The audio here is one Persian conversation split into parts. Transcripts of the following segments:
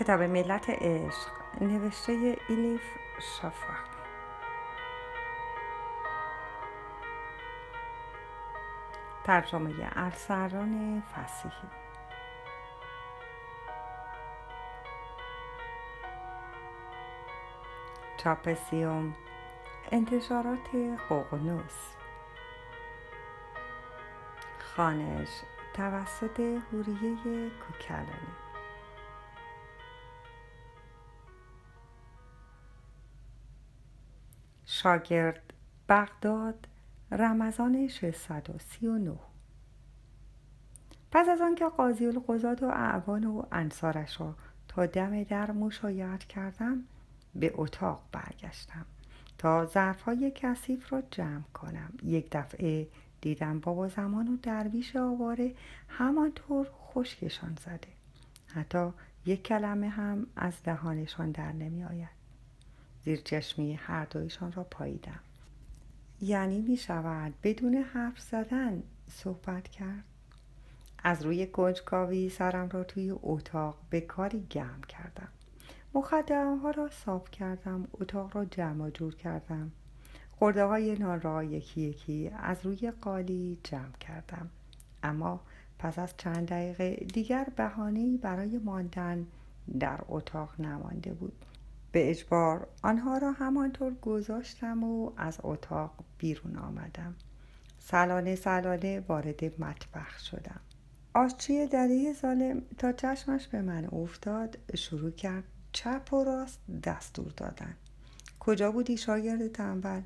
کتاب ملت عشق نوشته ایلیف شافاک ترجمه ارسران فسیحی. چاپ سیوم انتشارات قوقنوس. خانش توسط هوریه کوکلانی. شاگرد بغداد رمضان 639 پس از آنکه قاضی القضات و اعوان و انصارش را تا دم در مشایعت کردم به اتاق برگشتم تا ظرفهای کثیف را جمع کنم. یک دفعه دیدم بابا زمان و درویش آواره همانطور خشکشان زده. حتی یک کلمه هم از دهانشان در نمی آید زیر چشمی هر دویشان را پاییدم. یعنی می شود بدون حرف زدن صحبت کرد. از روی کنجکاوی سرم را توی اتاق به کاری گرم کردم. مخدرم ها را صاف کردم اتاق را جمع جور کردم. خورده های نان را یکی یکی از روی قالی جمع کردم. اما پس از چند دقیقه دیگر بهانه‌ای برای ماندن در اتاق نمانده بود. به اجبار. آنها را همانطور گذاشتم و از اتاق بیرون آمدم. سلانه سلانه وارد مطبخ شدم. آشچی دری ظالم تا چشمش به من افتاد شروع کرد چپ و راست دستور دادن. کجا بودی شاگرد تنبل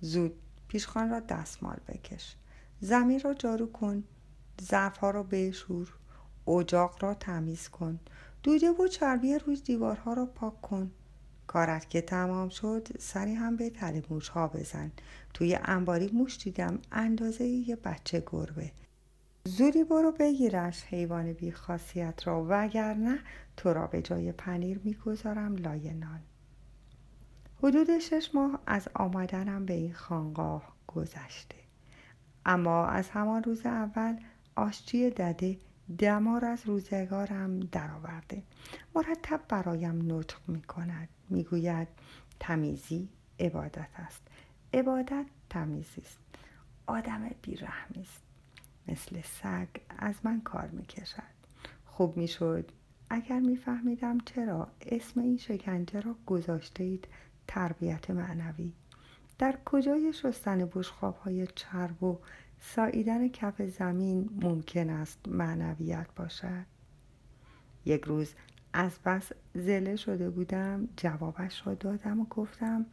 زود پیشخان را دستمال بکش. زمین را جارو کن. ظرفها را بشور. اجاق را تمیز کن. دوده و چربی روی دیوارها را پاک کن. کارت که تمام شد سری هم به تل موش ها بزن. توی انباری موش دیدم اندازه یه بچه گربه. زودی برو بگیرش حیوان بی خاصیت را وگرنه تو را به جای پنیر می‌گذارم لای نان حدود شش ماه از آمدنم به این خانقاه گذشته. اما از همان روز اول آشچی دده دمار از روزگارم درآورده. مرتب برایم نطق می کند می گوید تمیزی عبادت است. عبادت تمیزی است. آدم بیرحمی است. مثل سگ از من کار می کشد خوب می شد اگر میفهمیدم چرا اسم این شکنجه را گذاشته اید تربیت معنوی. در کجای شستن بشخاب های چرب و ساییدن کف زمین ممکن است معنویت باشد؟ یک روز از بس زله شده بودم جوابش را دادم و گفتم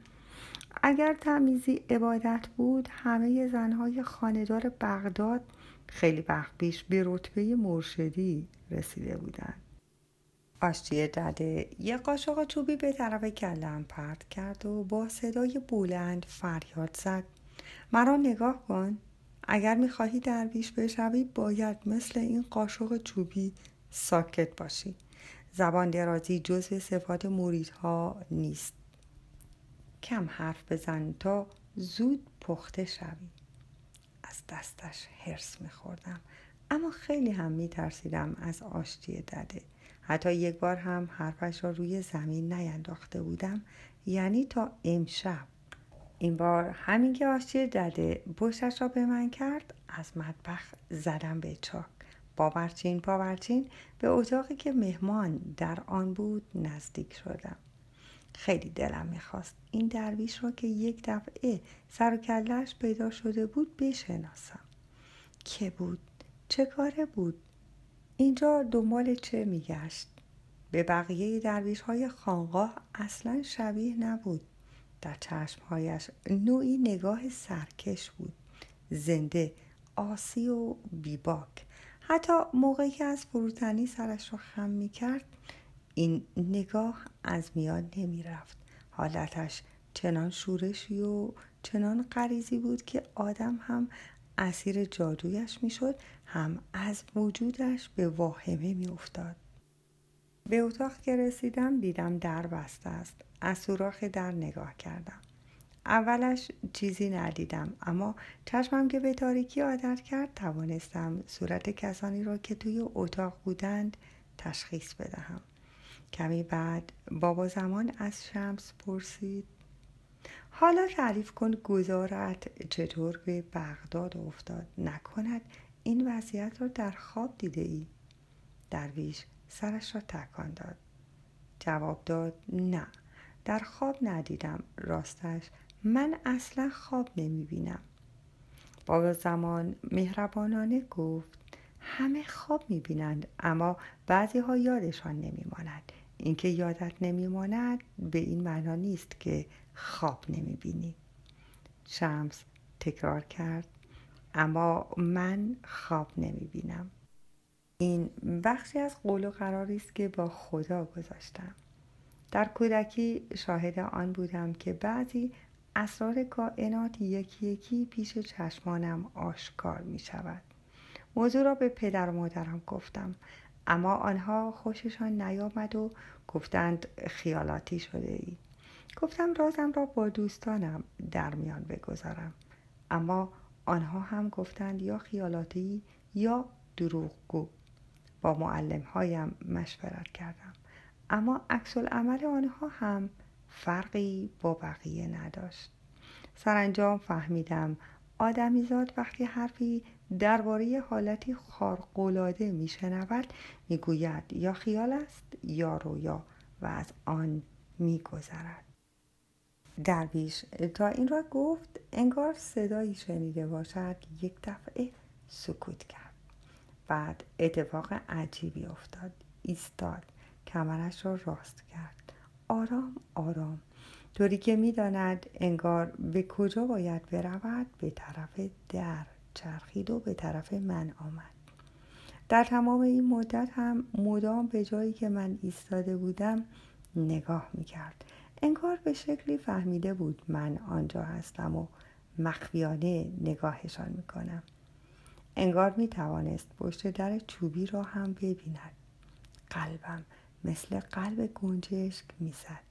اگر تمیزی عبادت بود همه زنهای خاندار بغداد خیلی وقت پیش به رتبه مرشدی رسیده بودند. آشتی دده یه قاشق چوبی به طرف کلم پرت کرد و با صدای بلند فریاد زد. مرا نگاه کن. اگر می‌خواهی درویش بشوی باید مثل این قاشق چوبی ساکت باشی. زبان درازی جزو صفات موریدها نیست. کم حرف بزن تا زود پخته شوی. از دستش حرس میخوردم. اما خیلی هم میترسیدم از آشتی دده حتی یک بار هم حرفش را روی زمین نینداخته بودم. یعنی تا امشب. این بار همین که آشتی دده پشتش را به من کرد از مطبخ زدم به چاک. باورچین باورچین به اتاقی که مهمان در آن بود نزدیک شدم. خیلی دلم می‌خواست این درویش را که یک دفعه سر و کلش پیدا شده بود بشناسم. که بود؟ چه کاره بود؟ اینجا دنبال چه میگشت؟ به بقیه درویش های خانقاه اصلا شبیه نبود. در چشمهایش نوعی نگاه سرکش بود. زنده آسی و بیباک. حتی موقعی که از فروتنی سرش را خم می کرد این نگاه از میان نمی رفت حالتش چنان شورشی و چنان غریزی بود که آدم هم اسیر جادویش می‌شد هم از وجودش به واهمه می افتاد. به اتاق که رسیدم دیدم در بسته است. از سوراخ در نگاه کردم. اولش چیزی ندیدم اما چشمم که به تاریکی عادت کرد توانستم صورت کسانی را که توی اتاق بودند تشخیص بدهم. کمی بعد بابا زمان از شمس پرسید. حالا تعریف کن گذارت چطور به بغداد افتاد. نکند این وضعیت را در خواب دیده ای درویش سرش را تکان داد. جواب داد نه در خواب ندیدم. راستش من اصلا خواب نمی بینم بابا زمان مهربانانه گفت همه خواب می بینند اما بعضی ها یادشان نمی ماند اینکه یادت نمی ماند به این معنا نیست که خواب نمی بینی شمس تکرار کرد اما من خواب نمی بینم این بخشی از قول و قراری است که با خدا گذاشتم. در کودکی شاهد آن بودم که بعضی اسرار کائنات یکی یکی پیش چشمانم آشکار می شود موضوع را به پدر و مادرم گفتم. اما آنها خوششان نیامد و گفتند خیالاتی شده ای گفتم رازم را با دوستانم در میان بگذارم. اما آنها هم گفتند یا خیالاتی یا دروغگو. با معلم هایم مشورت کردم. اما عکس عمل آنها هم فرقی با بقیه نداشت. سرانجام فهمیدم آدمیزاد وقتی حرفی درباره حالتی خارق‌العاده میشنود می‌گوید یا خیال است یا رویا و از آن میگذرد. درویش تا این را گفت انگار صدایی شنیده باشد یک دفعه سکوت کرد. بعد اتفاق عجیبی افتاد. ایستاد. کمرش را راست کرد. آرام آرام. طوری که می‌داند انگار به کجا باید برود؟ به طرف در. چرخید و به طرف من آمد. در تمام این مدت هم مدام به جایی که من ایستاده بودم نگاه می‌کرد. انگار به شکلی فهمیده بود من آنجا هستم و مخفیانه نگاهشان می‌کنم. انگار می توانست پشت در چوبی را هم ببیند. قلبم مثل قلب گنجشک می‌زد.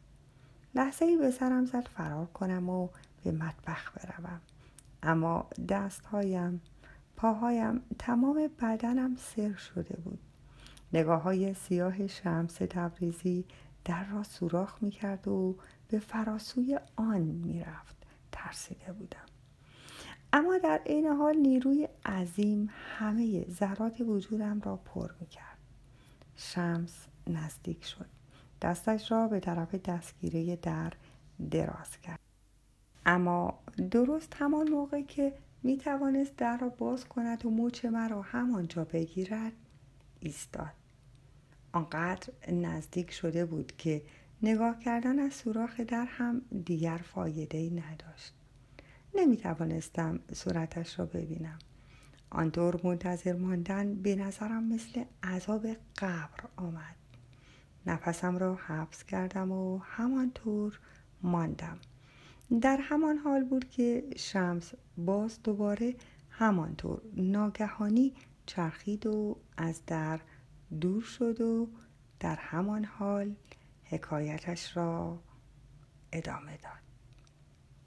لحظه ای به سرم زد فرار کنم و به مطبخ بروم. اما دستهایم پاهایم تمام بدنم سر شده بود. نگاه های سیاه شمس تبریزی در را سوراخ می کرد و به فراسوی آن می رفت ترسیده بودم. اما در عین حال نیروی عظیم همه ذرات وجودم را پر می کرد شمس نزدیک شد. دستش را به طرف دستگیره در دراز کرد. اما درست همان موقع که می توانست در را باز کند و موچ مرا همانجا بگیرد ایستاد. آنقدر نزدیک شده بود که نگاه کردن از سوراخ در هم دیگر فایده ای نداشت. نمی توانستم صورتش را ببینم. آنطور منتظر ماندن به نظرم مثل عذاب قبر آمد. نفسم را حبس کردم و همانطور ماندم. در همان حال بود که شمس باز دوباره همانطور ناگهانی چرخید و از در دور شد و در همان حال حکایتش را ادامه داد.